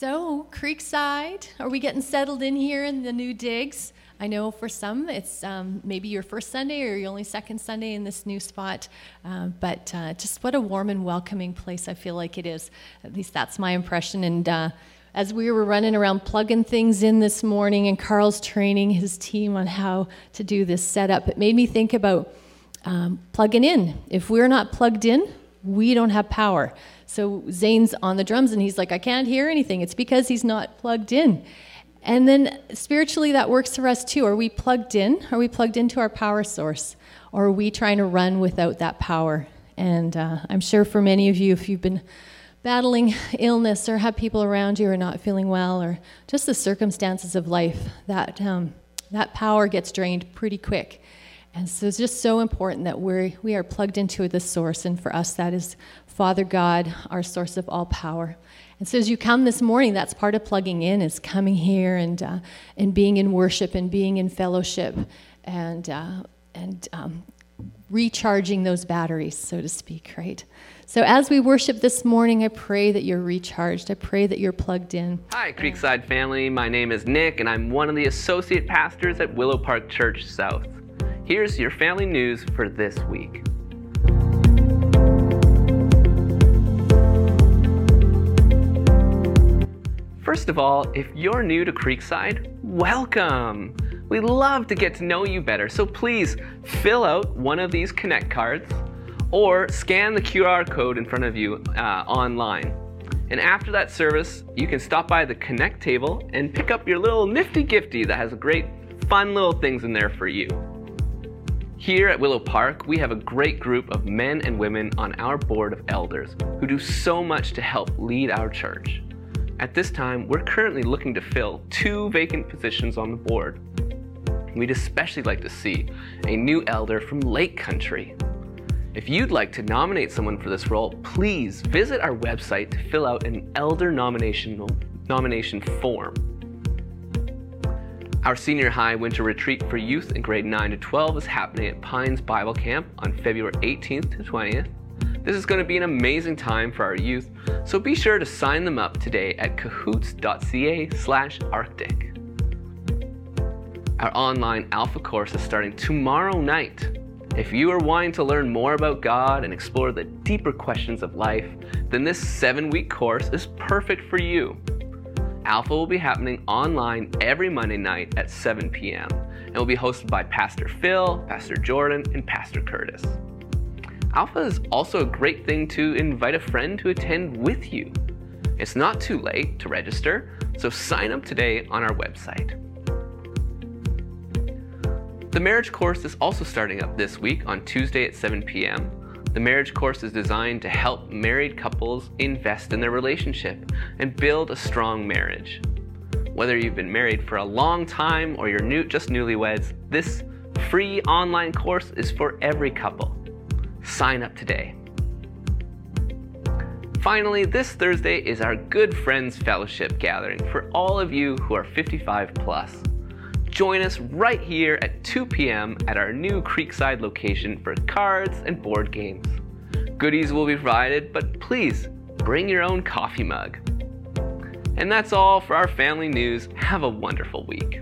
So, Creekside, are we getting settled in here in the new digs? I know for some it's um, maybe your first Sunday or your only second Sunday in this new spot, uh, but uh, just what a warm and welcoming place I feel like it is. At least that's my impression. And uh, as we were running around plugging things in this morning, and Carl's training his team on how to do this setup, it made me think about um, plugging in. If we're not plugged in, we don't have power. So Zane's on the drums and he's like, I can't hear anything. It's because he's not plugged in. And then spiritually, that works for us too. Are we plugged in? Are we plugged into our power source? Or are we trying to run without that power? And uh, I'm sure for many of you, if you've been battling illness or have people around you are not feeling well, or just the circumstances of life, that, um, that power gets drained pretty quick. And so it's just so important that we're, we are plugged into the source. And for us, that is Father God, our source of all power. And so as you come this morning, that's part of plugging in, is coming here and, uh, and being in worship and being in fellowship and, uh, and um, recharging those batteries, so to speak, right? So as we worship this morning, I pray that you're recharged. I pray that you're plugged in. Hi, Creekside family. My name is Nick, and I'm one of the associate pastors at Willow Park Church South. Here's your family news for this week. First of all, if you're new to Creekside, welcome! We love to get to know you better, so please fill out one of these Connect cards or scan the QR code in front of you uh, online. And after that service, you can stop by the Connect table and pick up your little nifty gifty that has great, fun little things in there for you. Here at Willow Park, we have a great group of men and women on our board of elders who do so much to help lead our church. At this time, we're currently looking to fill two vacant positions on the board. We'd especially like to see a new elder from Lake Country. If you'd like to nominate someone for this role, please visit our website to fill out an elder nomination, nomination form. Our senior high winter retreat for youth in grade 9 to 12 is happening at Pines Bible Camp on February 18th to 20th. This is going to be an amazing time for our youth, so be sure to sign them up today at cahoots.ca/arctic. Our online alpha course is starting tomorrow night. If you are wanting to learn more about God and explore the deeper questions of life, then this 7-week course is perfect for you. Alpha will be happening online every Monday night at 7 p.m. and will be hosted by Pastor Phil, Pastor Jordan, and Pastor Curtis. Alpha is also a great thing to invite a friend to attend with you. It's not too late to register, so sign up today on our website. The marriage course is also starting up this week on Tuesday at 7 p.m. The marriage course is designed to help married couples invest in their relationship and build a strong marriage. Whether you've been married for a long time or you're new, just newlyweds, this free online course is for every couple. Sign up today. Finally, this Thursday is our Good Friends Fellowship gathering for all of you who are 55 plus. Join us right here at 2 p.m. at our new Creekside location for cards and board games. Goodies will be provided, but please bring your own coffee mug. And that's all for our family news. Have a wonderful week.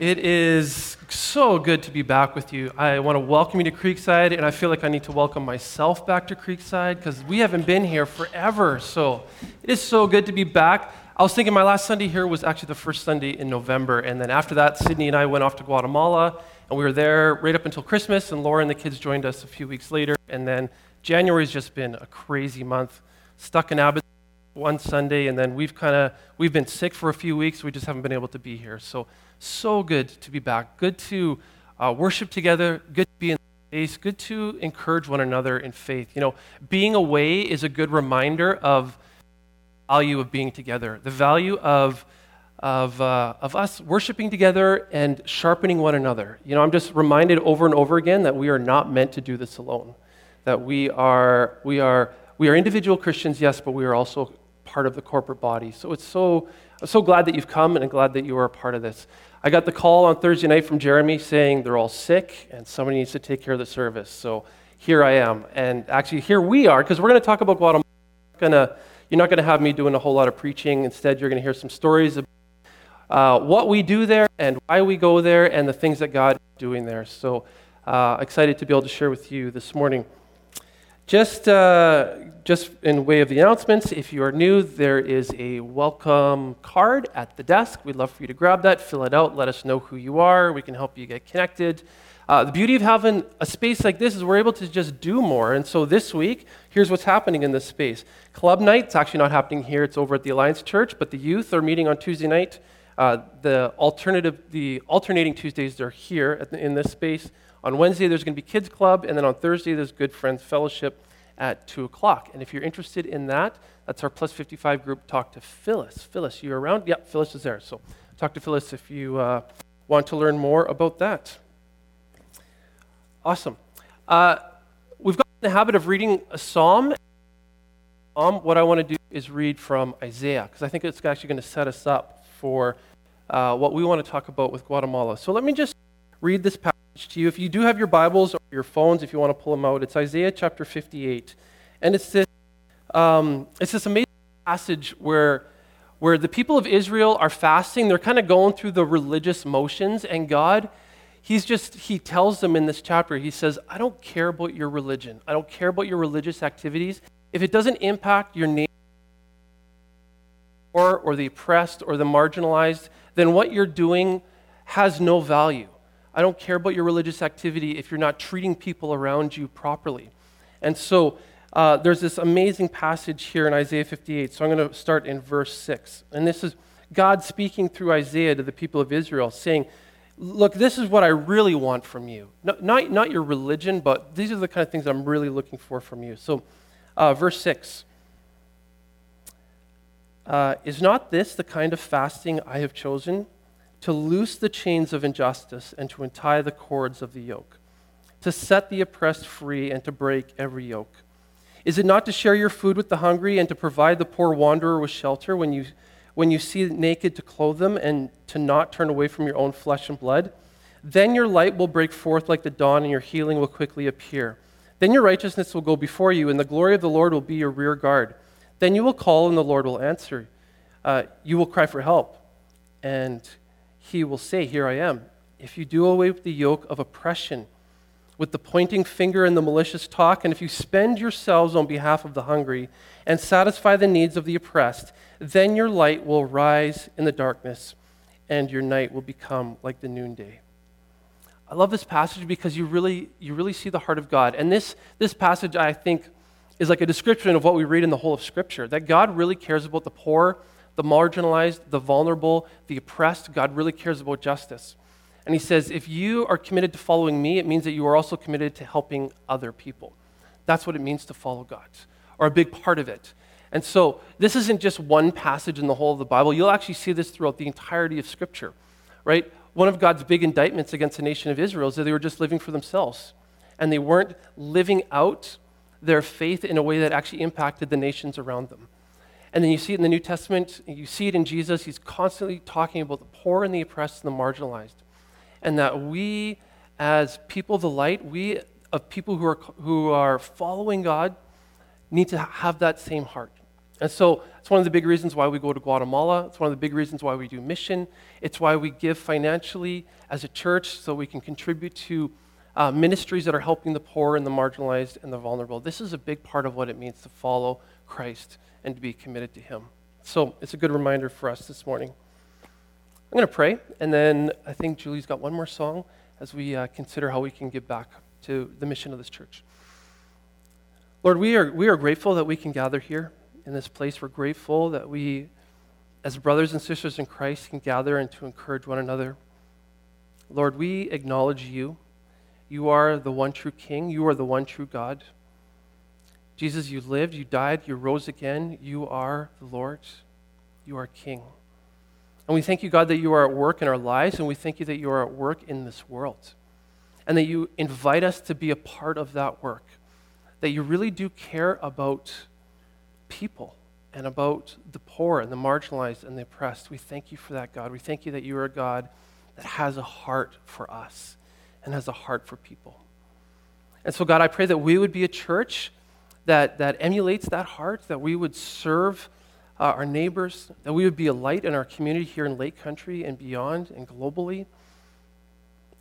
It is so good to be back with you. I want to welcome you to Creekside, and I feel like I need to welcome myself back to Creekside because we haven't been here forever. So it is so good to be back. I was thinking my last Sunday here was actually the first Sunday in November. And then after that, Sydney and I went off to Guatemala, and we were there right up until Christmas. And Laura and the kids joined us a few weeks later. And then January's just been a crazy month. Stuck in Abbotsford one Sunday, and then we've kind of we've been sick for a few weeks. We just haven't been able to be here. So so good to be back. Good to uh, worship together. Good to be in space. Good to encourage one another in faith. You know, being away is a good reminder of value of being together, the value of, of, uh, of us worshiping together and sharpening one another. You know, I'm just reminded over and over again that we are not meant to do this alone. That we are, we are, we are individual Christians, yes, but we are also part of the corporate body. So it's so, I'm so glad that you've come and I'm glad that you are a part of this. I got the call on Thursday night from Jeremy saying they're all sick and somebody needs to take care of the service. So here I am. And actually, here we are, because we're going to talk about Guatemala Gonna, you're not going to have me doing a whole lot of preaching. Instead, you're going to hear some stories about uh, what we do there and why we go there and the things that God is doing there. So uh, excited to be able to share with you this morning. Just, uh, just in way of the announcements, if you are new, there is a welcome card at the desk. We'd love for you to grab that, fill it out, let us know who you are. We can help you get connected. Uh, the beauty of having a space like this is we're able to just do more. And so this week, here's what's happening in this space. Club night, it's actually not happening here, it's over at the Alliance Church, but the youth are meeting on Tuesday night. Uh, the alternative, the alternating Tuesdays, they're here the, in this space. On Wednesday, there's going to be Kids Club, and then on Thursday, there's Good Friends Fellowship at 2 o'clock. And if you're interested in that, that's our plus 55 group. Talk to Phyllis. Phyllis, you around? Yep, Phyllis is there. So talk to Phyllis if you uh, want to learn more about that. Awesome. Uh, we've got the habit of reading a psalm. Um, what I want to do is read from Isaiah, because I think it's actually going to set us up for uh, what we want to talk about with Guatemala. So let me just read this passage to you. If you do have your Bibles or your phones, if you want to pull them out, it's Isaiah chapter 58. And it's this, um, it's this amazing passage where, where the people of Israel are fasting. They're kind of going through the religious motions, and God, He's just, He tells them in this chapter, He says, I don't care about your religion. I don't care about your religious activities. If it doesn't impact your neighbor or, or the oppressed or the marginalized, then what you're doing has no value. I don't care about your religious activity if you're not treating people around you properly. And so uh, there's this amazing passage here in Isaiah 58. So I'm going to start in verse 6. And this is God speaking through Isaiah to the people of Israel, saying, Look, this is what I really want from you. Not, not, not your religion, but these are the kind of things I'm really looking for from you. So, uh, verse 6 uh, Is not this the kind of fasting I have chosen? To loose the chains of injustice and to untie the cords of the yoke, to set the oppressed free and to break every yoke? Is it not to share your food with the hungry and to provide the poor wanderer with shelter when you, when you see naked to clothe them and to not turn away from your own flesh and blood? Then your light will break forth like the dawn and your healing will quickly appear. Then your righteousness will go before you and the glory of the Lord will be your rear guard. Then you will call and the Lord will answer. Uh, you will cry for help and he will say, Here I am. If you do away with the yoke of oppression, with the pointing finger and the malicious talk, and if you spend yourselves on behalf of the hungry and satisfy the needs of the oppressed, then your light will rise in the darkness and your night will become like the noonday. I love this passage because you really, you really see the heart of God. And this, this passage, I think, is like a description of what we read in the whole of Scripture that God really cares about the poor the marginalized, the vulnerable, the oppressed. God really cares about justice. And he says, if you are committed to following me, it means that you are also committed to helping other people. That's what it means to follow God, or a big part of it. And so, this isn't just one passage in the whole of the Bible. You'll actually see this throughout the entirety of Scripture, right? One of God's big indictments against the nation of Israel is that they were just living for themselves. And they weren't living out their faith in a way that actually impacted the nations around them. And then you see it in the New Testament, you see it in Jesus. He's constantly talking about the poor and the oppressed and the marginalized. And that we, as people of the light, we, of people who are, who are following God, need to have that same heart. And so it's one of the big reasons why we go to Guatemala. It's one of the big reasons why we do mission. It's why we give financially as a church so we can contribute to uh, ministries that are helping the poor and the marginalized and the vulnerable. This is a big part of what it means to follow Christ and to be committed to Him. So it's a good reminder for us this morning. I'm going to pray, and then I think Julie's got one more song as we uh, consider how we can give back to the mission of this church. Lord, we are, we are grateful that we can gather here in this place. We're grateful that we, as brothers and sisters in Christ, can gather and to encourage one another. Lord, we acknowledge you. You are the one true King, you are the one true God. Jesus, you lived, you died, you rose again. You are the Lord, you are King. And we thank you, God, that you are at work in our lives, and we thank you that you are at work in this world. And that you invite us to be a part of that work. That you really do care about people and about the poor and the marginalized and the oppressed. We thank you for that, God. We thank you that you are a God that has a heart for us and has a heart for people. And so, God, I pray that we would be a church that, that emulates that heart, that we would serve uh, our neighbors, that we would be a light in our community here in Lake Country and beyond and globally.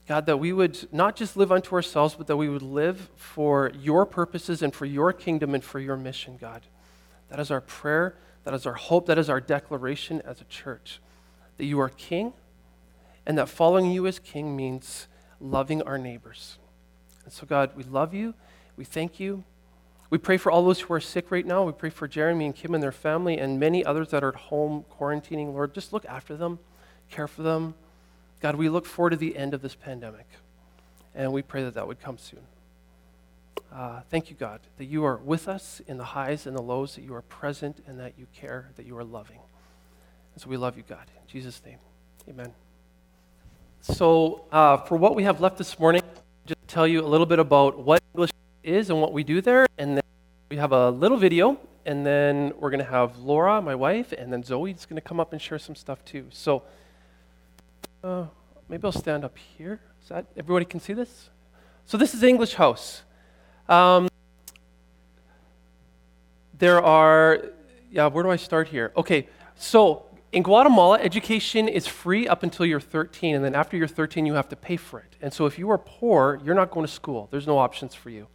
God, that we would not just live unto ourselves, but that we would live for your purposes and for your kingdom and for your mission, God. That is our prayer. That is our hope. That is our declaration as a church. That you are king, and that following you as king means loving our neighbors. And so, God, we love you. We thank you. We pray for all those who are sick right now. We pray for Jeremy and Kim and their family and many others that are at home quarantining. Lord, just look after them, care for them. God, we look forward to the end of this pandemic, and we pray that that would come soon. Uh, thank you, God, that you are with us in the highs and the lows, that you are present and that you care, that you are loving. And so we love you, God. In Jesus' name, amen. So, uh, for what we have left this morning, just tell you a little bit about what English is and what we do there, and then we have a little video, and then we're going to have Laura, my wife, and then Zoe is going to come up and share some stuff too. So, uh, maybe I'll stand up here. Is that everybody can see this? So this is English House. Um, there are, yeah. Where do I start here? Okay, so in Guatemala, education is free up until you're 13, and then after you're 13, you have to pay for it. And so if you are poor, you're not going to school. There's no options for you.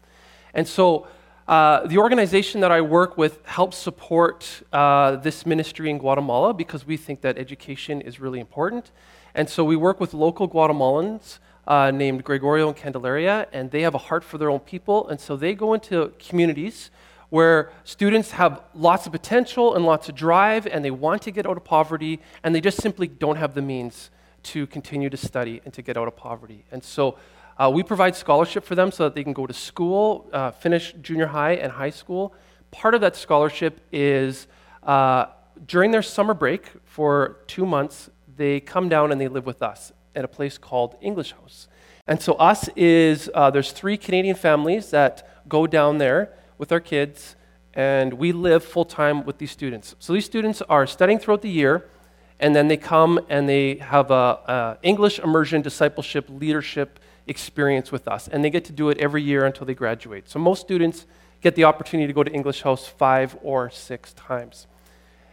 And so uh, the organization that I work with helps support uh, this ministry in Guatemala because we think that education is really important. And so we work with local Guatemalans uh, named Gregorio and Candelaria, and they have a heart for their own people. And so they go into communities where students have lots of potential and lots of drive, and they want to get out of poverty, and they just simply don't have the means to continue to study and to get out of poverty. And so uh, we provide scholarship for them so that they can go to school, uh, finish junior high and high school. Part of that scholarship is uh, during their summer break for two months, they come down and they live with us at a place called English House. And so, us is uh, there's three Canadian families that go down there with our kids, and we live full time with these students. So, these students are studying throughout the year, and then they come and they have a, a English immersion, discipleship, leadership experience with us, and they get to do it every year until they graduate. So, most students get the opportunity to go to English House five or six times.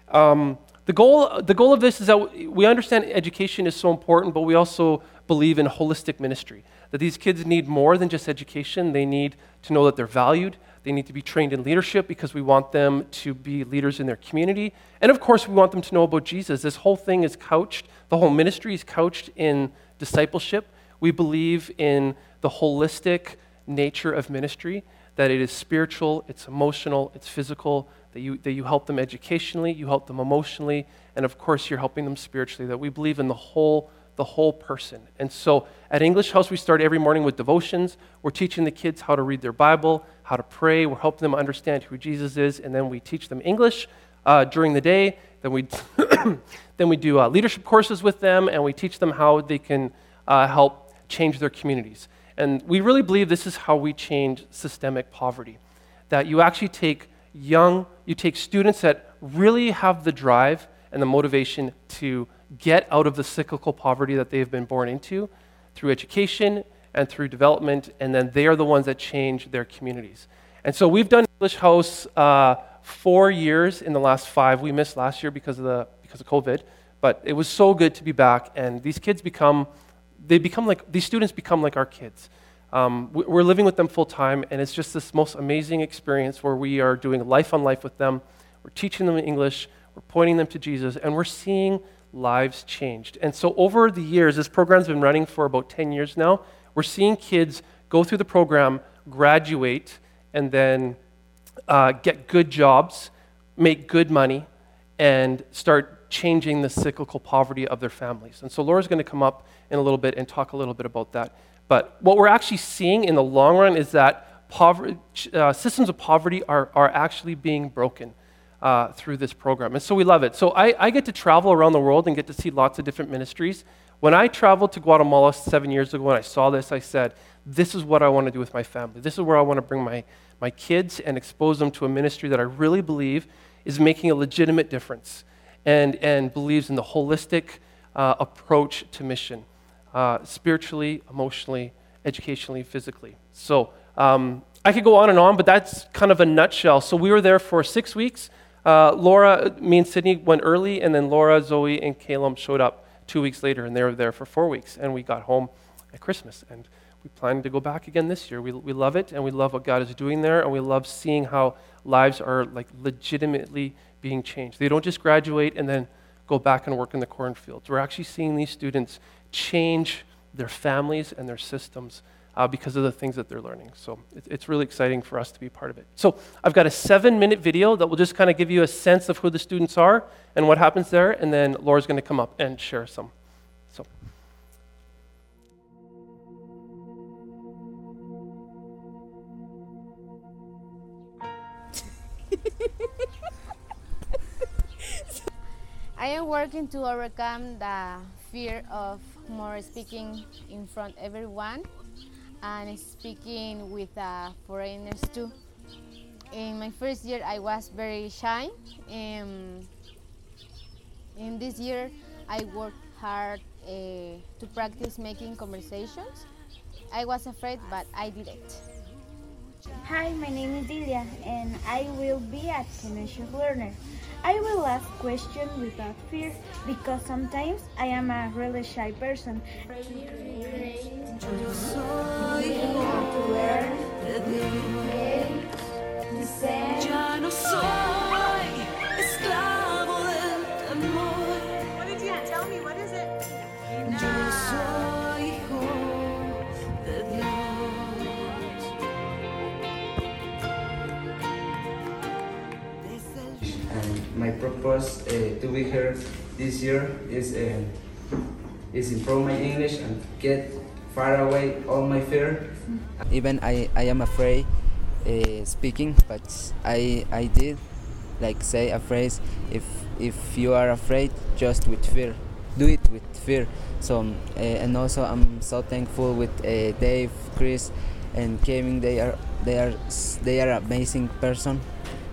Um, the goal, the goal of this is that we understand education is so important, but we also believe in holistic ministry. That these kids need more than just education. They need to know that they're valued. They need to be trained in leadership because we want them to be leaders in their community. And of course, we want them to know about Jesus. This whole thing is couched, the whole ministry is couched in discipleship. We believe in the holistic nature of ministry, that it is spiritual, it's emotional, it's physical, that you, that you help them educationally, you help them emotionally, and of course, you're helping them spiritually, that we believe in the whole, the whole person. And so at English House, we start every morning with devotions. We're teaching the kids how to read their Bible, how to pray. We're helping them understand who Jesus is, and then we teach them English uh, during the day. Then we, then we do uh, leadership courses with them, and we teach them how they can uh, help change their communities. And we really believe this is how we change systemic poverty. That you actually take young, you take students that really have the drive and the motivation to get out of the cyclical poverty that they've been born into through education and through development, and then they are the ones that change their communities. And so we've done English House uh, four years in the last five. We missed last year because of, the, because of COVID, but it was so good to be back, and these kids become, they become like, these students become like our kids. Um, we're living with them full time, and it's just this most amazing experience where we are doing life on life with them. We're teaching them English, we're pointing them to Jesus, and we're seeing lives changed. And so, over the years, this program's been running for about 10 years now. We're seeing kids go through the program, graduate, and then uh, get good jobs, make good money, and start changing the cyclical poverty of their families. And so, Laura's going to come up in a little bit and talk a little bit about that. But what we're actually seeing in the long run is that uh, systems of poverty are, are actually being broken uh, through this program. And so we love it. So I, I get to travel around the world and get to see lots of different ministries. When I traveled to Guatemala seven years ago and I saw this, I said, This is what I want to do with my family. This is where I want to bring my, my kids and expose them to a ministry that I really believe is making a legitimate difference and, and believes in the holistic uh, approach to mission uh, spiritually, emotionally, educationally, physically. So um, I could go on and on, but that's kind of a nutshell. So we were there for six weeks. Uh, Laura, me and Sydney went early, and then Laura, Zoe, and Caleb showed up two weeks later, and they were there for four weeks. And we got home at Christmas, and we plan to go back again this year. We, we love it, and we love what God is doing there, and we love seeing how lives are like legitimately being changed. They don't just graduate and then go back and work in the cornfields. We're actually seeing these students change their families and their systems uh, because of the things that they're learning. So it's, it's really exciting for us to be part of it. So I've got a seven minute video that will just kind of give you a sense of who the students are and what happens there, and then Laura's going to come up and share some. So. I am working to overcome the fear of more speaking in front of everyone and speaking with uh, foreigners too. In my first year, I was very shy. Um, in this year, I worked hard uh, to practice making conversations. I was afraid, but I did it. Hi, my name is Delia, and I will be a tenacious learner. I will ask questions without fear because sometimes I am a really shy person. Purpose uh, to be here this year is uh, is improve my English and get far away all my fear. even I, I am afraid uh, speaking but I, I did like say a phrase if if you are afraid just with fear do it with fear so um, uh, and also I'm so thankful with uh, Dave Chris and Kevin they are they are they are amazing person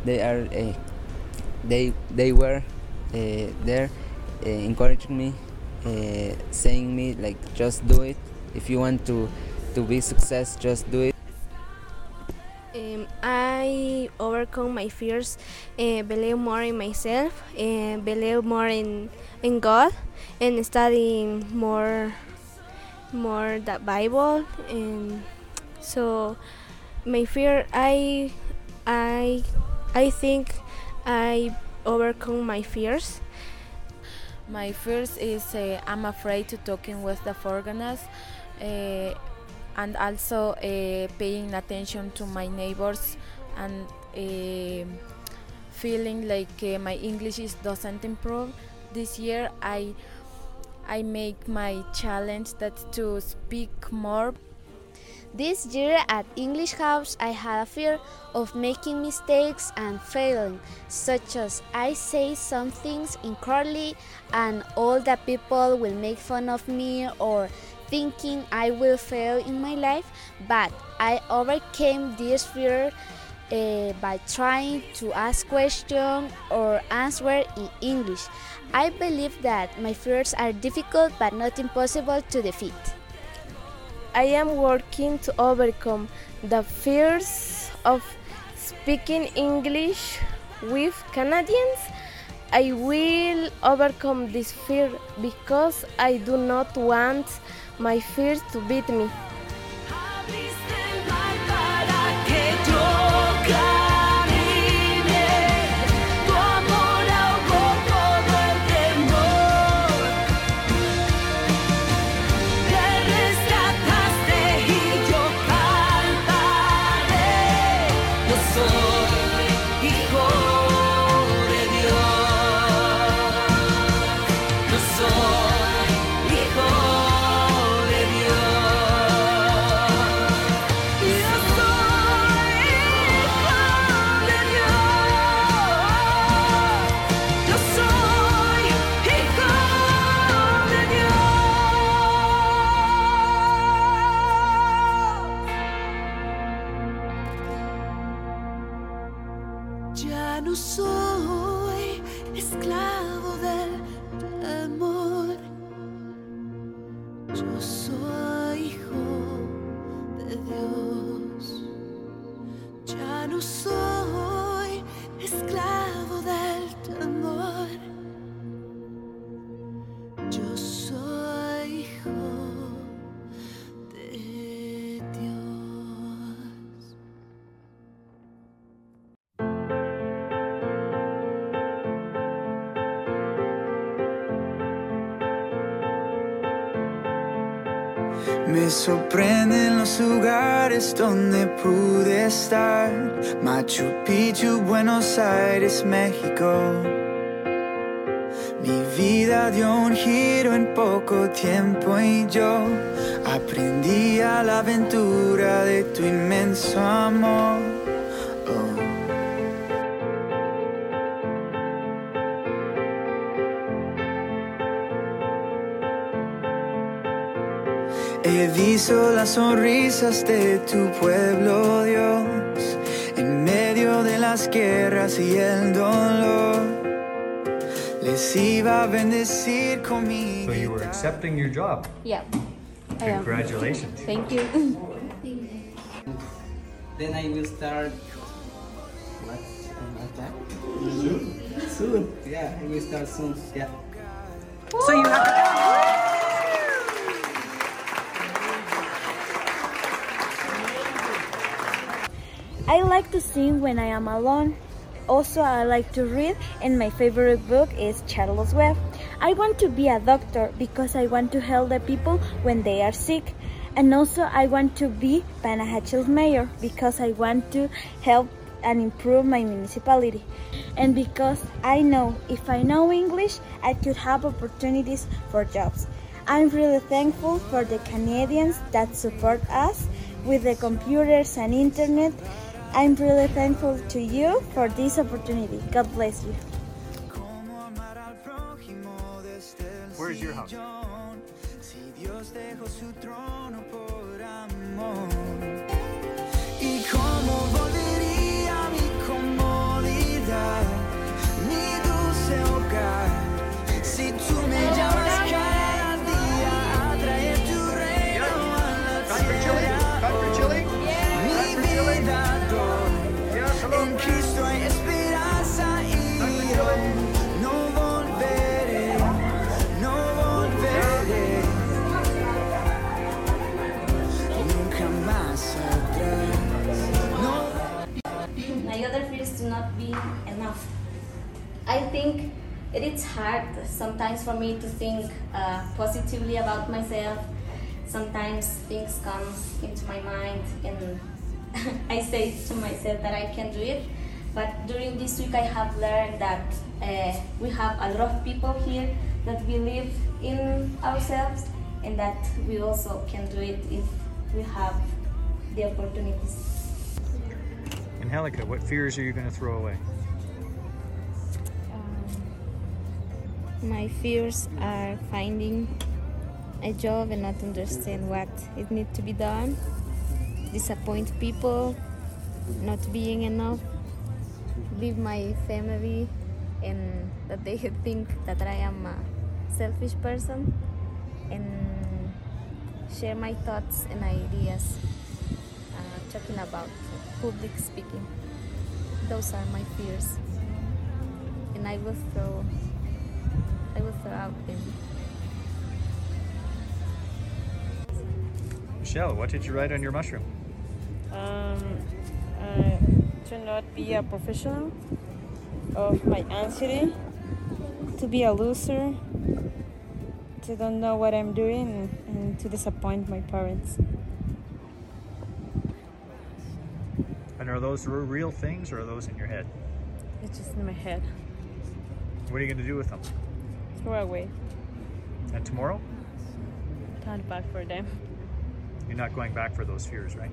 they are uh, they they were uh, there uh, encouraging me uh, saying me like just do it if you want to to be success just do it Um, I overcome my fears, uh, believe more in myself, uh, believe more in, in God, and studying more more the Bible. And so, my fear, I I I think I overcome my fears. My fears is uh, I'm afraid to talking with the foreigners uh, and also uh, paying attention to my neighbors and uh, feeling like uh, my English is doesn't improve. This year I I make my challenge that to speak more This year at English House, I had a fear of making mistakes and failing, such as I say some things incorrectly and all the people will make fun of me or thinking I will fail in my life. But I overcame this fear uh, by trying to ask questions or answer in English. I believe that my fears are difficult but not impossible to defeat. I am working to overcome the fears of speaking English with Canadians. I will overcome this fear because I do not want my fears to beat me. Sorprenden los lugares donde pude estar. Machu Picchu, Buenos Aires, México. Mi vida dio un giro en poco tiempo y yo aprendí a la aventura de tu inmenso amor. Visto las sonrisas de tu pueblo, Dios, en medio de las guerras y el dolor. Les iba a bendecir con mi So you were accepting your job. Yeah. Congratulations. Thank you. Then I will start. What? What time? Soon. Soon. Yeah, I will start soon. Yeah. So you have like to sing when I am alone. Also, I like to read, and my favorite book is Charlotte's Web. I want to be a doctor because I want to help the people when they are sick. And also, I want to be Panajachel's mayor because I want to help and improve my municipality. And because I know if I know English, I could have opportunities for jobs. I'm really thankful for the Canadians that support us with the computers and internet. I'm really thankful to you for this opportunity. God bless you. Where's your house? Si Dios dejó su not be enough. I think it is hard sometimes for me to think uh, positively about myself. Sometimes things come into my mind and I say to myself that I can do it. But during this week, I have learned that uh, we have a lot of people here that believe in ourselves and that we also can do it if we have the opportunities. Angelica, what fears are you going to throw away? My fears are finding a job and not understand what it needs to be done, disappoint people, not being enough, leave my family, and that they think that I am a selfish person, and share my thoughts and ideas, uh, talking about public speaking. Those are my fears, and I will throw I will throw out them. Michelle, what did you write on your mushroom? um, uh, to not be a professional, of my anxiety, to be a loser, to don't know what I'm doing, and to disappoint my parents. And are those real things or are those in your head? It's just in my head. What are you going to do with them? Throw away, And tomorrow? not back for them. You're not going back for those fears, right?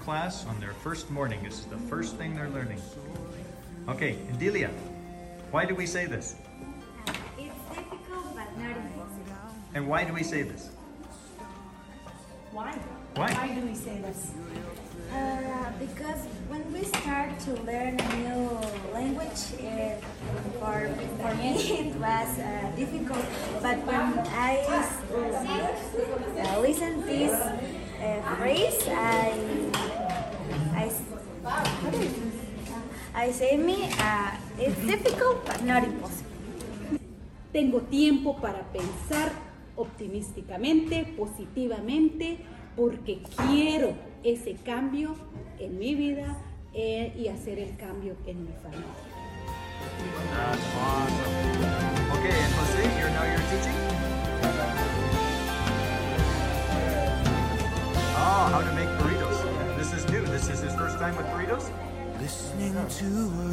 Class on their first morning, this is the first thing they're learning. Okay, Delia, why do we say this? It's difficult but not impossible. And why do we say this? Why? Why? Why do we say this? Uh, because when we start to learn a new language, uh, for, for me it was uh, difficult. But when I uh, listen this uh, phrase, I I say me uh, it's difficult but not impossible. Tengo tiempo para pensar optimísticamente, positivamente, porque quiero ese cambio en mi vida eh, y hacer el cambio en mi familia. That's awesome. Okay, and Jose, you're now you're teaching? Oh, how to make burritos. This is new. This is his first time with burritos? Listening to a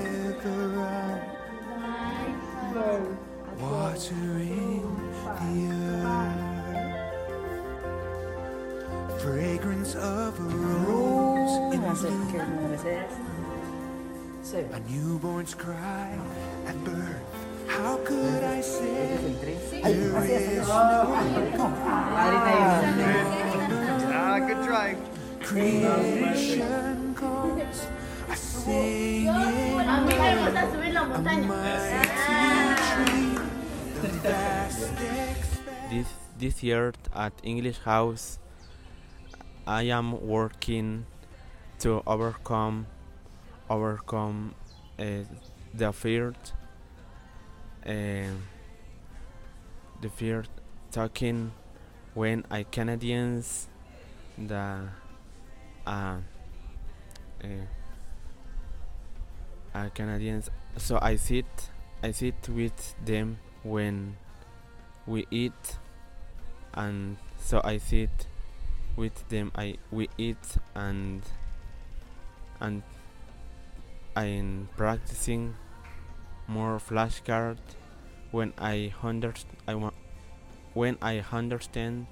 river run, watering the earth, fragrance of a rose in the a newborn's cry at birth. How could I say there is Ah, good try. creation calls a singing A mí me gusta subir la montaña. This, this year at English House, I am working to overcome overcome uh, the fear, uh, the fear talking when I Canadians, the uh, uh, uh, Canadians. So I sit, I sit with them when we eat, and so I sit with them. I we eat and and I'm practicing more flashcard when I under I wa- when I understand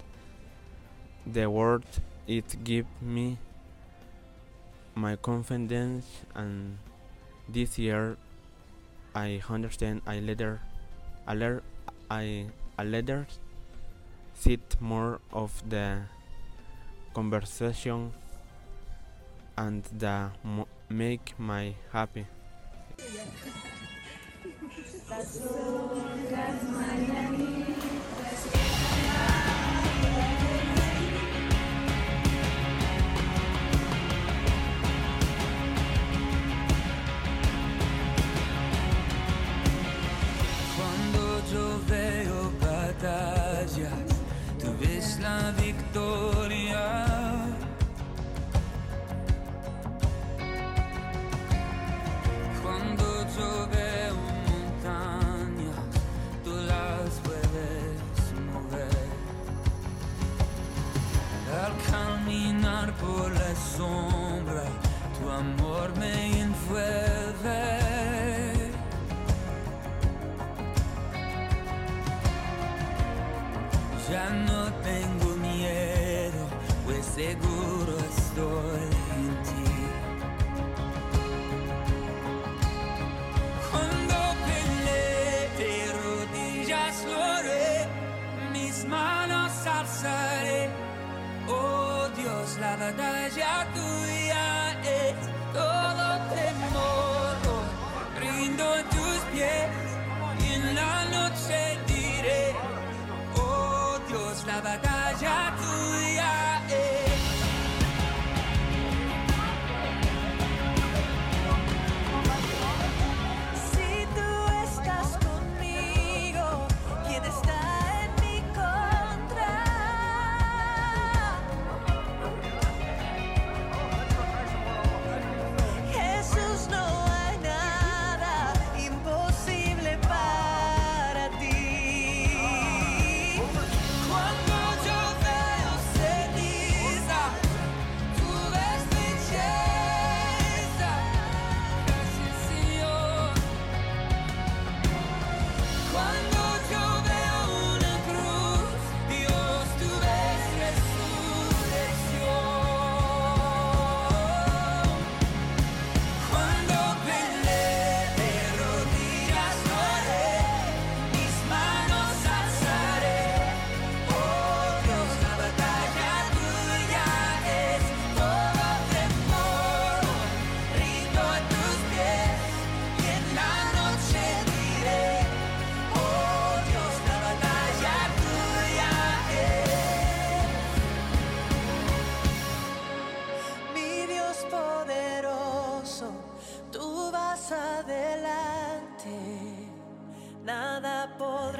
the word it give me my confidence and this year I understand I later I lear I I later sit more of the conversation and the make my happy. Cuando sossego.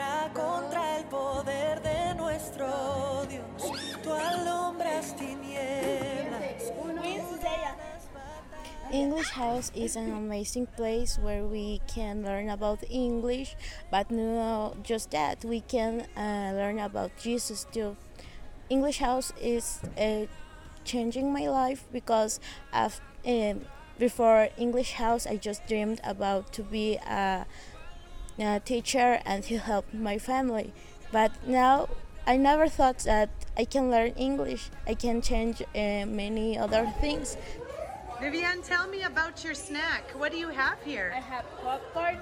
Podrá contra el poder de nuestro Dios. Tú alumbras tinieblas. English House is an amazing place where we can learn about English, but not just that, we can uh, learn about Jesus too. English House is uh, changing my life because af- um, before English House, I just dreamed about to be a, a teacher and he helped my family. But now I never thought that I can learn English. I can change uh, many other things. Vivian, tell me about your snack. What do you have here? I have popcorn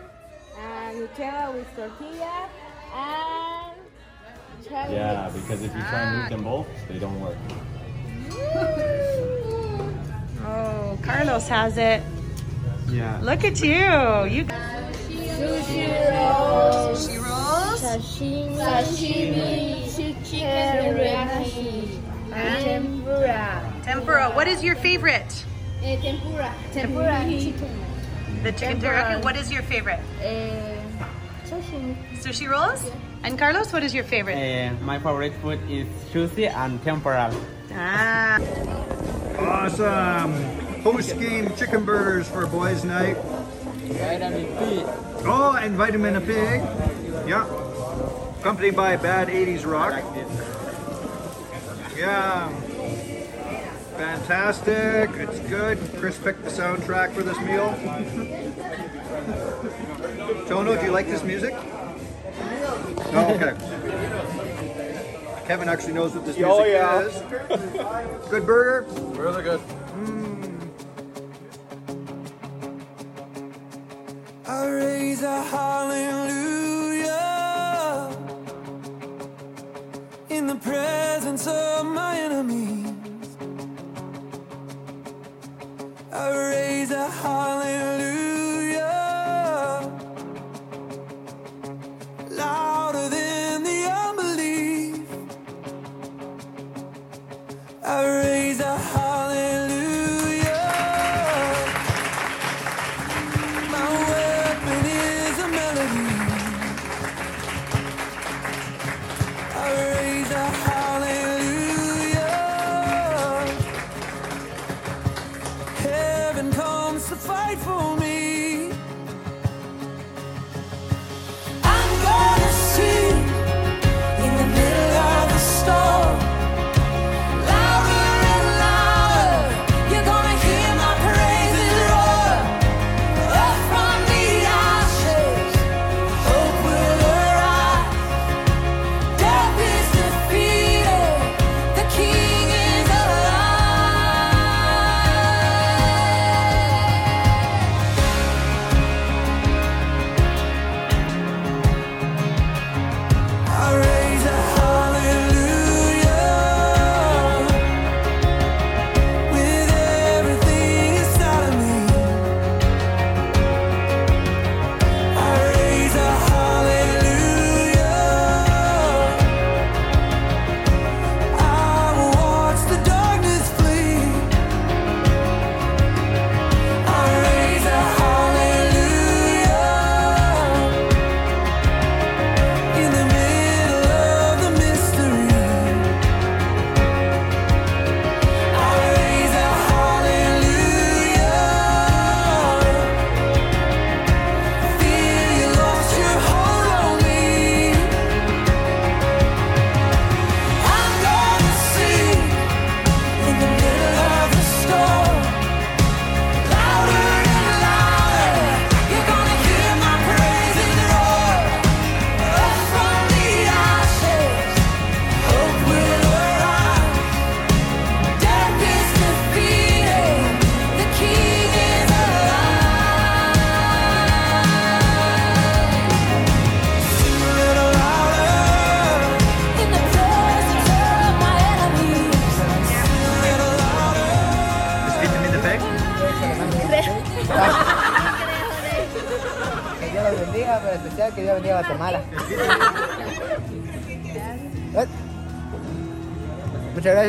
and Nutella with tortilla and cherry Yeah, because if you try and move them both, they don't work. Oh, Carlos has it. Yeah. Look at you. You Sushi rolls. Sushi rolls. Sashimi. Sashimi. Chicken teriyaki. And Tempura. tempura. What is your favorite? tempura. Tempura chicken. The chicken Tempura. teriyaki. What is your favorite? Sashimi. Sushi rolls. And Carlos, what is your favorite? Uh, my favorite food is sushi and tempura. Ah. Awesome. Post game chicken burgers for boys' night. Vitamin P. Oh, and Vitamin a Pig. Yeah. Accompanied by Bad 80s Rock. Yeah. Fantastic. It's good. Chris picked the soundtrack for this meal. Tono, do you like this music? No, okay. Kevin actually knows what this oh, music Oh, yeah. is. Good burger? Really good. I raise a hallelujah in the presence of my enemies. I raise a hallelujah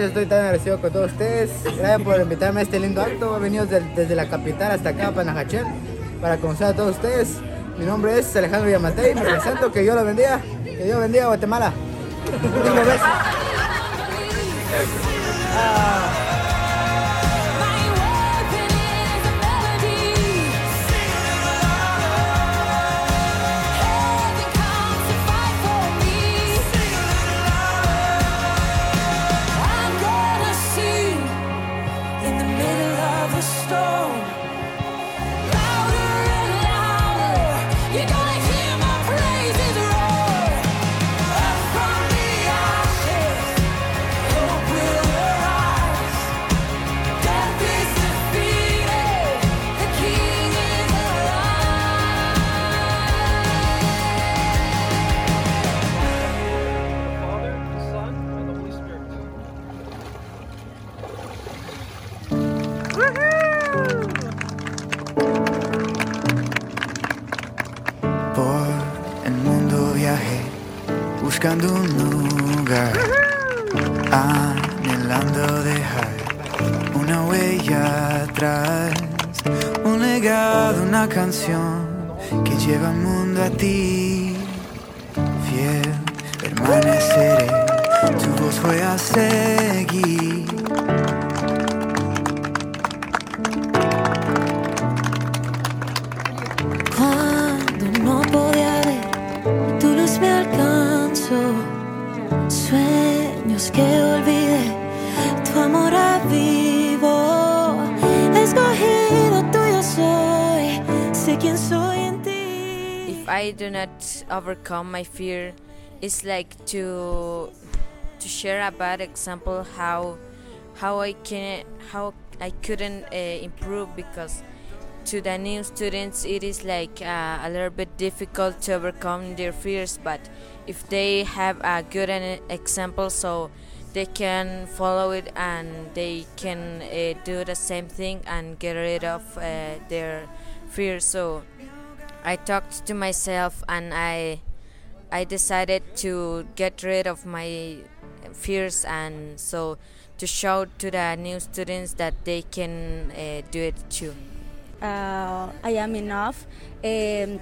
estoy tan agradecido con todos ustedes. Gracias por invitarme a este lindo acto. He venido desde, la capital hasta acá, Panajachel, para conocer a todos ustedes. Mi nombre es Alejandro Yamatei, me presento, que Dios lo bendiga, que Dios bendiga a Guatemala. Tengo besos. I'm canción overcome my fear, it's like to to share a bad example how how I can how I couldn't uh, improve because to the new students it is like uh, a little bit difficult to overcome their fears but if they have a good example so they can follow it and they can uh, do the same thing and get rid of uh, their fears. So I talked to myself and I I decided to get rid of my fears and so to show to the new students that they can uh, do it too. uh, I am enough. Um,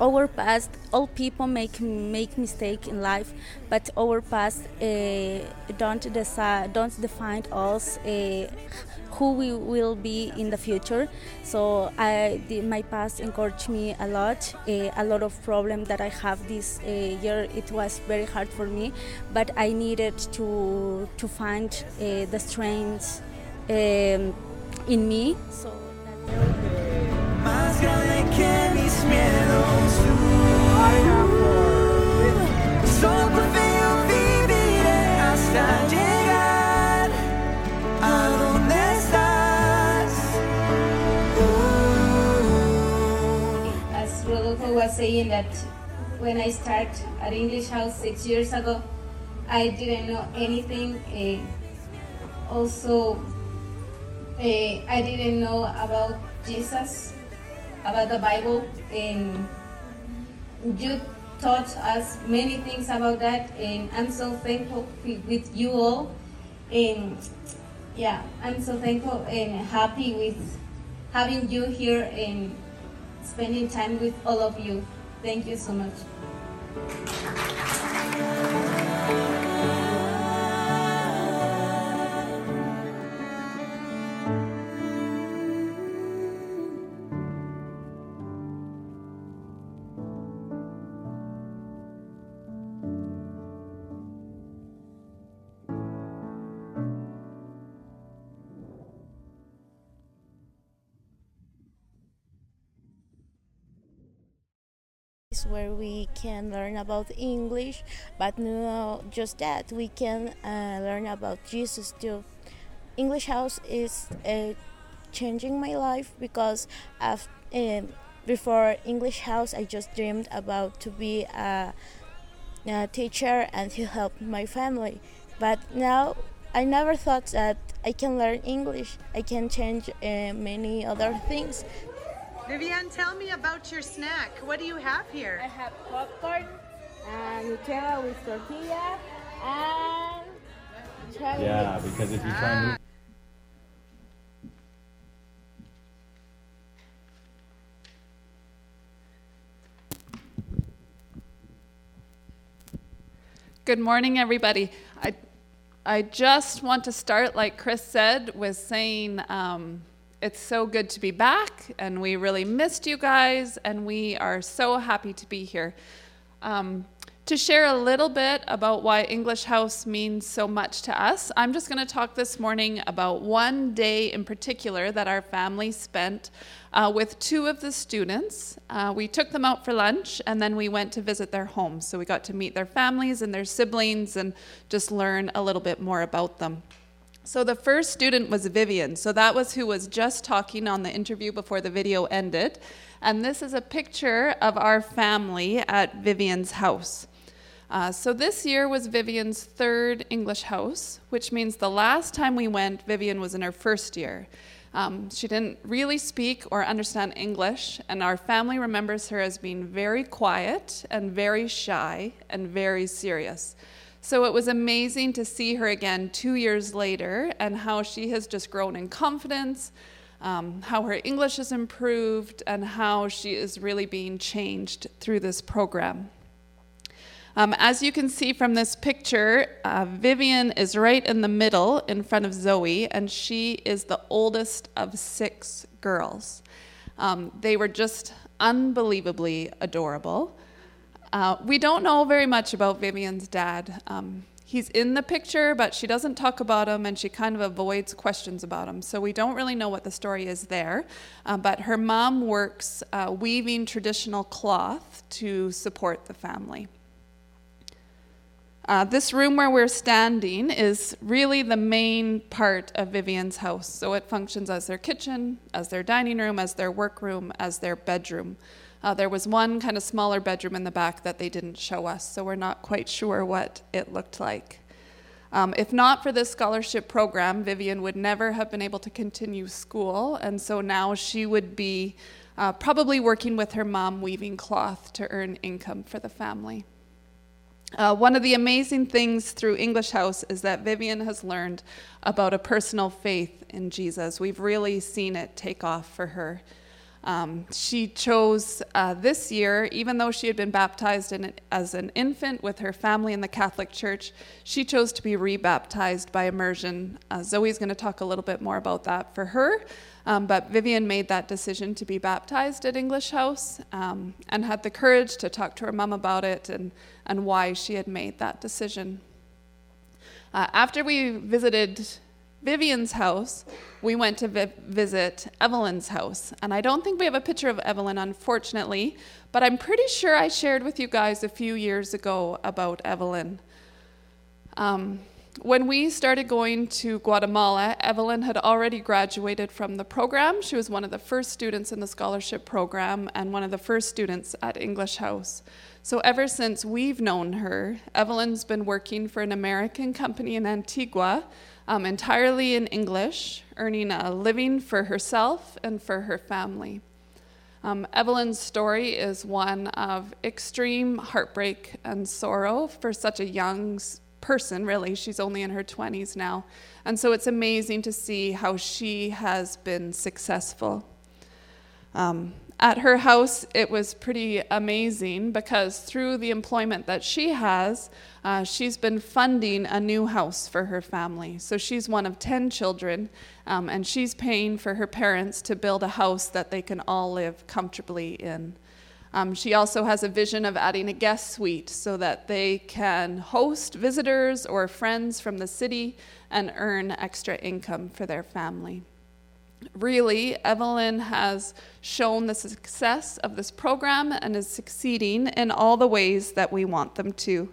our past, all people make make mistake in life, but our past uh, don't decide, don't define us uh, who we will be in the future. So I, the, my past encouraged me a lot. Uh, a lot of problem that I have this uh, year, it was very hard for me, but I needed to to find uh, the strength um, in me. So. Más was saying that when I started at English House six years ago, I didn't know anything. eh, also, eh, I didn't know about Jesus, about the Bible, and you taught us many things about that, and I'm so thankful with you all. And yeah, I'm so thankful and happy with having you here and spending time with all of you. Thank you so much. Where we can learn about English, but not just that, we can uh, learn about Jesus too. English House is uh, changing my life because um before English House, I just dreamed about to be a, a teacher and to help my family. But now I never thought that I can learn English. I can change uh, many other things. Vivian, tell me about your snack. What do you have here? I have popcorn, and Nutella with tortilla, and cherry Yeah, because if you try and move Good morning, everybody. I, I just want to start, like Chris said, with saying um, it's so good to be back, and we really missed you guys, and we are so happy to be here. Um, to share a little bit about why English House means so much to us, I'm just going to talk this morning about one day in particular that our family spent uh, with two of the students. Uh, we took them out for lunch and then we went to visit their homes. So we got to meet their families and their siblings and just learn a little bit more about them. So the first student was Vivian. So that was who was just talking on the interview before the video ended. And this is a picture of our family at Vivian's house. Uh, so this year was Vivian's third English house, which means the last time we went, Vivian was in her first year. Um, she didn't really speak or understand English, and our family remembers her as being very quiet and very shy and very serious. So it was amazing to see her again two years later and how she has just grown in confidence, um, how her English has improved, and how she is really being changed through this program. Um, as you can see from this picture, uh, Vivian is right in the middle in front of Zoe, and she is the oldest of six girls. Um, they were just unbelievably adorable. Uh, we don't know very much about Vivian's dad. Um, he's in the picture, but she doesn't talk about him and she kind of avoids questions about him. So we don't really know what the story is there. Uh, but her mom works uh, weaving traditional cloth to support the family. Uh, this room where we're standing is really the main part of Vivian's house. So it functions as their kitchen, as their dining room, as their workroom, as their bedroom. Uh, there was one kind of smaller bedroom in the back that they didn't show us, so we're not quite sure what it looked like. Um, if not for this scholarship program, Vivian would never have been able to continue school, and so now she would be uh, probably working with her mom weaving cloth to earn income for the family. Uh, one of the amazing things through English House is that Vivian has learned about a personal faith in Jesus. We've really seen it take off for her. Um, she chose uh, this year, even though she had been baptized in, as an infant with her family in the Catholic Church, she chose to be rebaptized by immersion. Uh, Zoe's going to talk a little bit more about that for her. Um, but Vivian made that decision to be baptized at English House um, and had the courage to talk to her mom about it and, and why she had made that decision. Uh, after we visited Vivian's house, we went to vi- visit Evelyn's house. And I don't think we have a picture of Evelyn, unfortunately, but I'm pretty sure I shared with you guys a few years ago about Evelyn. Um, when we started going to Guatemala, Evelyn had already graduated from the program. She was one of the first students in the scholarship program and one of the first students at English House. So, ever since we've known her, Evelyn's been working for an American company in Antigua, um, entirely in English, earning a living for herself and for her family. Um, Evelyn's story is one of extreme heartbreak and sorrow for such a young person, really. She's only in her 20s now. And so it's amazing to see how she has been successful. Um, at her house, it was pretty amazing because through the employment that she has, uh, she's been funding a new house for her family. So she's one of 10 children, um, and she's paying for her parents to build a house that they can all live comfortably in. Um, she also has a vision of adding a guest suite so that they can host visitors or friends from the city and earn extra income for their family. Really, Evelyn has shown the success of this program and is succeeding in all the ways that we want them to.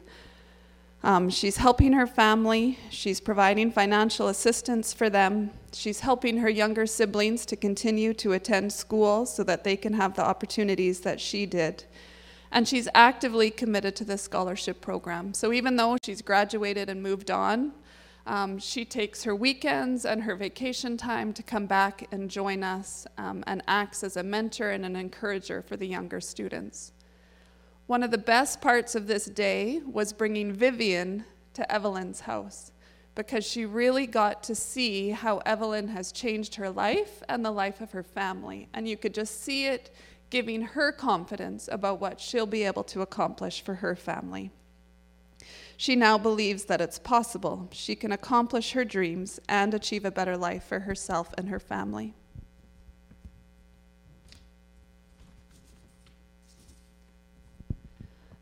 Um, she's helping her family, she's providing financial assistance for them, she's helping her younger siblings to continue to attend school so that they can have the opportunities that she did. And she's actively committed to this scholarship program. So even though she's graduated and moved on, Um, she takes her weekends and her vacation time to come back and join us um, and acts as a mentor and an encourager for the younger students. One of the best parts of this day was bringing Vivian to Evelyn's house because she really got to see how Evelyn has changed her life and the life of her family. And you could just see it giving her confidence about what she'll be able to accomplish for her family. She now believes that it's possible. She can accomplish her dreams and achieve a better life for herself and her family.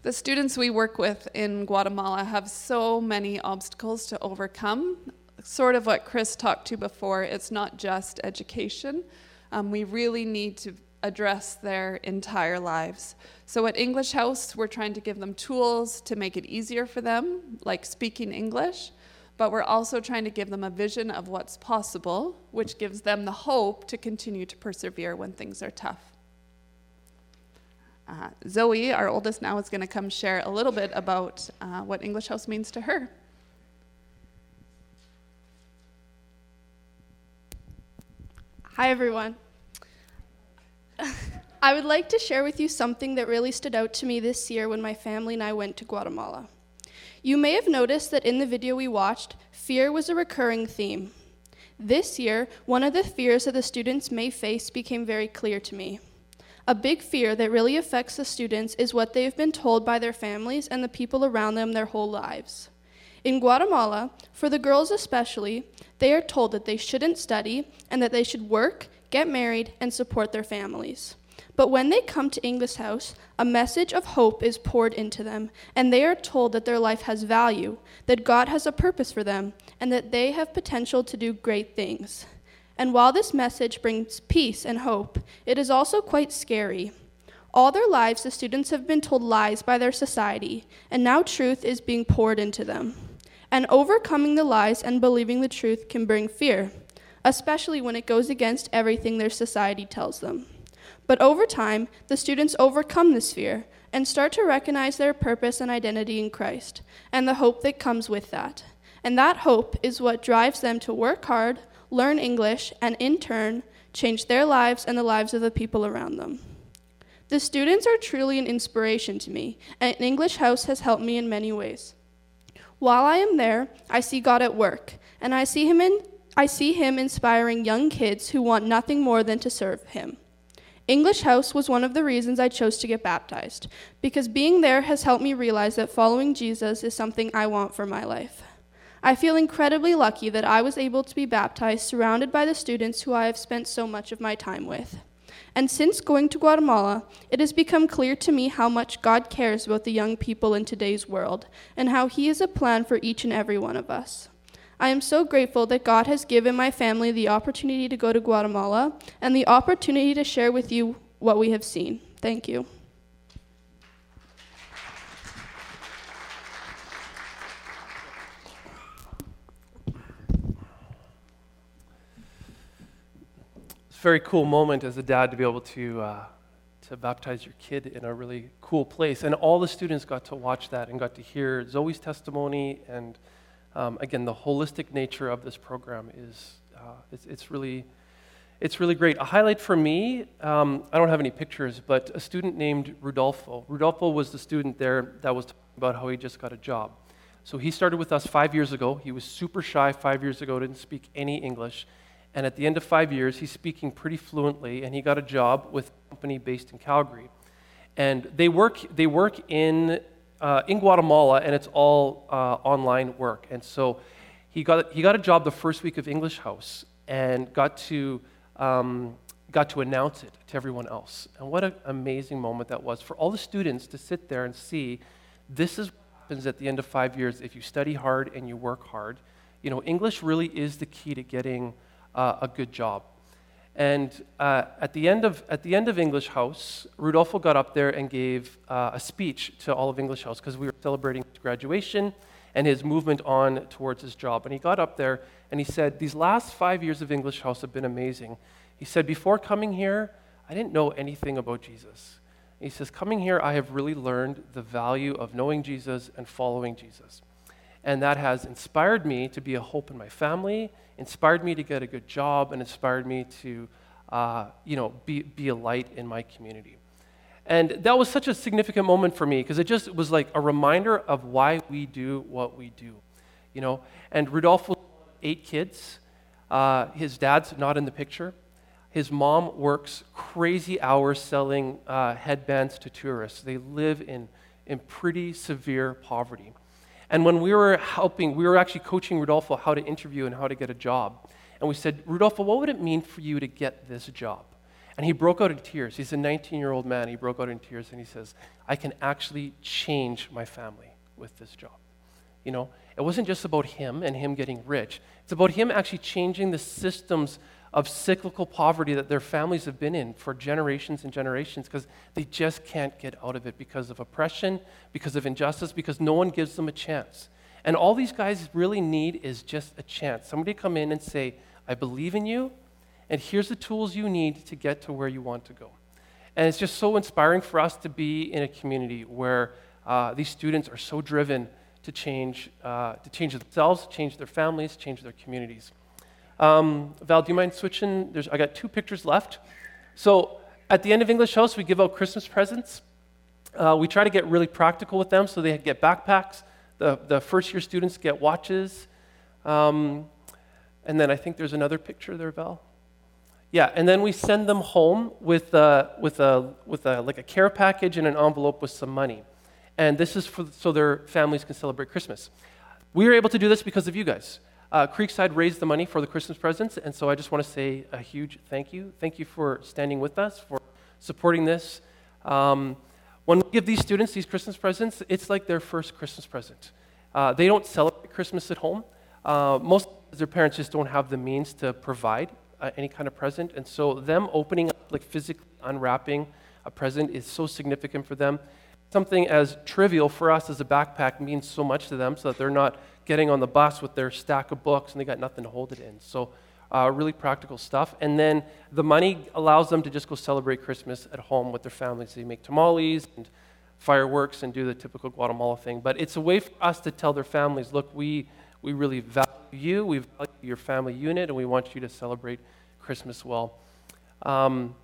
The students we work with in Guatemala have so many obstacles to overcome. Sort of what Chris talked to before, it's not just education. Um, we really need to address their entire lives. So at English House, we're trying to give them tools to make it easier for them, like speaking English, but we're also trying to give them a vision of what's possible, which gives them the hope to continue to persevere when things are tough. Uh, Zoe, our oldest now, is going to come share a little bit about uh, what English House means to her. Hi, everyone. I would like to share with you something that really stood out to me this year when my family and I went to Guatemala. You may have noticed that in the video we watched, fear was a recurring theme. This year, one of the fears that the students may face became very clear to me. A big fear that really affects the students is what they've been told by their families and the people around them their whole lives. In Guatemala, for the girls especially, they are told that they shouldn't study and that they should work, get married, and support their families. But when they come to English House, a message of hope is poured into them, and they are told that their life has value, that God has a purpose for them, and that they have potential to do great things. And while this message brings peace and hope, it is also quite scary. All their lives, the students have been told lies by their society, and now truth is being poured into them. And overcoming the lies and believing the truth can bring fear, especially when it goes against everything their society tells them. But over time, the students overcome this fear and start to recognize their purpose and identity in Christ and the hope that comes with that. And that hope is what drives them to work hard, learn English, and in turn, change their lives and the lives of the people around them. The students are truly an inspiration to me, and English House has helped me in many ways. While I am there, I see God at work, and I see him in I see him inspiring young kids who want nothing more than to serve him. English House was one of the reasons I chose to get baptized, because being there has helped me realize that following Jesus is something I want for my life. I feel incredibly lucky that I was able to be baptized surrounded by the students who I have spent so much of my time with. And since going to Guatemala, it has become clear to me how much God cares about the young people in today's world and how He has a plan for each and every one of us. I am so grateful that God has given my family the opportunity to go to Guatemala and the opportunity to share with you what we have seen. Thank you. It's a very cool moment as a dad to be able to, uh, to baptize your kid in a really cool place. And all the students got to watch that and got to hear Zoe's testimony. And um, again, the holistic nature of this program is uh, it's, it's, really, it's really great. A highlight for me, um, I don't have any pictures, but a student named Rudolfo. Rudolfo was the student there that was talking about how he just got a job. So he started with us five years ago. He was super shy five years ago, didn't speak any English. And at the end of five years, he's speaking pretty fluently, and he got a job with a company based in Calgary. And they work, they work in, uh, in Guatemala, and it's all uh, online work. And so he got, he got a job the first week of English House and got to, um, got to announce it to everyone else. And what an amazing moment that was for all the students to sit there and see this is what happens at the end of five years if you study hard and you work hard. You know, English really is the key to getting uh, a good job. And uh, at, the end of, at the end of English House, Rudolfo got up there and gave uh, a speech to all of English House because we were celebrating his graduation and his movement on towards his job. And he got up there and he said, These last five years of English House have been amazing. He said, Before coming here, I didn't know anything about Jesus. He says, Coming here, I have really learned the value of knowing Jesus and following Jesus. And that has inspired me to be a hope in my family, inspired me to get a good job, and inspired me to, uh, you know, be, be a light in my community. And that was such a significant moment for me because it just was like a reminder of why we do what we do, you know. And Rudolph was eight kids. Uh, his dad's not in the picture. His mom works crazy hours selling uh, headbands to tourists. They live in, in pretty severe poverty. And when we were helping, we were actually coaching Rudolfo how to interview and how to get a job. And we said, Rudolfo, what would it mean for you to get this job? And he broke out in tears. He's a 19 year old man. He broke out in tears and he says, I can actually change my family with this job. You know, it wasn't just about him and him getting rich, it's about him actually changing the systems of cyclical poverty that their families have been in for generations and generations because they just can't get out of it because of oppression, because of injustice, because no one gives them a chance. And all these guys really need is just a chance. Somebody come in and say, I believe in you, and here's the tools you need to get to where you want to go. And it's just so inspiring for us to be in a community where uh, these students are so driven to change, uh, to change themselves, change their families, change their communities. Um, Val, do you mind switching? There's, I got two pictures left. So at the end of English House, we give out Christmas presents. Uh, we try to get really practical with them, so they get backpacks. The, the first year students get watches. Um, and then I think there's another picture there, Val. Yeah, and then we send them home with, a, with, a, with a, like a care package and an envelope with some money. And this is for, so their families can celebrate Christmas. We were able to do this because of you guys. Uh, Creekside raised the money for the Christmas presents, and so I just want to say a huge thank you. Thank you for standing with us, for supporting this. Um, when we give these students these Christmas presents, it's like their first Christmas present. Uh, they don't celebrate Christmas at home. Uh, most of their parents just don't have the means to provide uh, any kind of present, and so them opening up, like physically unwrapping a present, is so significant for them. Something as trivial for us as a backpack means so much to them, so that they're not getting on the bus with their stack of books and they got nothing to hold it in. So, uh, really practical stuff. And then the money allows them to just go celebrate Christmas at home with their families. They make tamales and fireworks and do the typical Guatemala thing. But it's a way for us to tell their families look, we, we really value you, we value your family unit, and we want you to celebrate Christmas well. Um,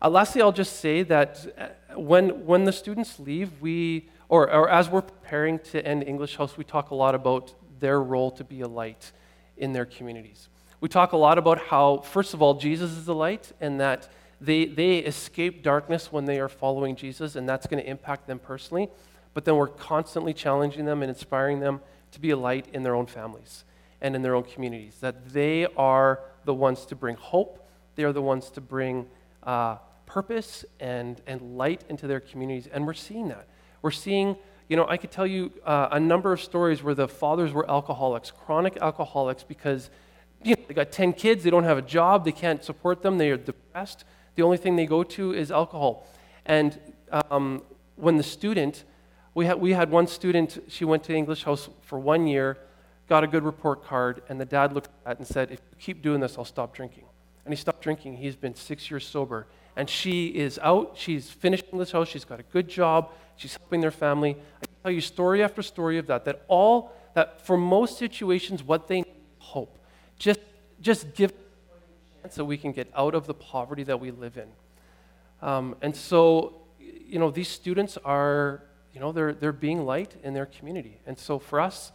uh, lastly, I'll just say that uh, when, when the students leave, we or, or as we're preparing to end English House, we talk a lot about their role to be a light in their communities. We talk a lot about how, first of all, Jesus is the light, and that they, they escape darkness when they are following Jesus, and that's going to impact them personally. But then we're constantly challenging them and inspiring them to be a light in their own families and in their own communities. That they are the ones to bring hope, they are the ones to bring uh, purpose and, and light into their communities, and we're seeing that. We're seeing, you know, I could tell you uh, a number of stories where the fathers were alcoholics, chronic alcoholics, because you know, they got 10 kids, they don't have a job, they can't support them, they are depressed. The only thing they go to is alcohol. And um, when the student, we had, we had one student, she went to English House for one year, got a good report card, and the dad looked at it and said, If you keep doing this, I'll stop drinking. And he stopped drinking. He's been six years sober. And she is out, she's finishing English House, she's got a good job, She's helping their family. I can tell you story after story of that, that all, that for most situations, what they need hope. Just, just give so we can get out of the poverty that we live in. Um, and so, you know, these students are, you know, they're, they're being light in their community. And so for us,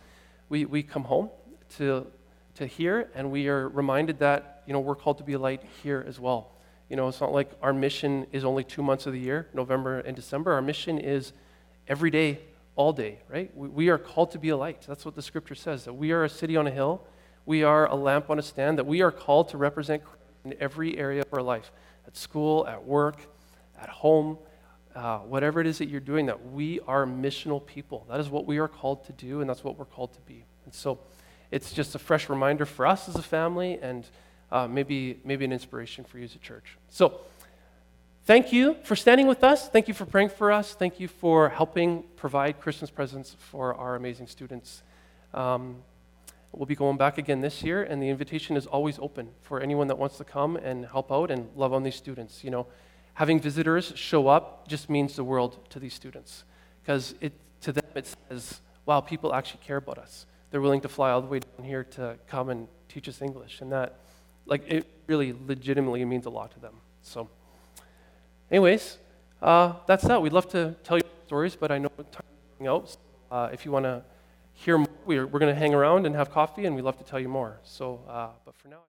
we, we come home to, to here and we are reminded that, you know, we're called to be light here as well. You know, it's not like our mission is only two months of the year, November and December. Our mission is every day, all day, right? We, we are called to be a light. That's what the scripture says, that we are a city on a hill. We are a lamp on a stand, that we are called to represent Christ in every area of our life at school, at work, at home, uh, whatever it is that you're doing, that we are missional people. That is what we are called to do, and that's what we're called to be. And so it's just a fresh reminder for us as a family and uh, maybe, maybe an inspiration for you as a church. So, thank you for standing with us. Thank you for praying for us. Thank you for helping provide Christmas presents for our amazing students. Um, we'll be going back again this year, and the invitation is always open for anyone that wants to come and help out and love on these students. You know, having visitors show up just means the world to these students because it to them it says wow, people actually care about us. They're willing to fly all the way down here to come and teach us English. And that, like, it really legitimately means a lot to them. So, anyways, uh, that's that. We'd love to tell you stories, but I know out. So, uh, if you want to hear more, we're, we're going to hang around and have coffee, and we'd love to tell you more. So, uh, but for now.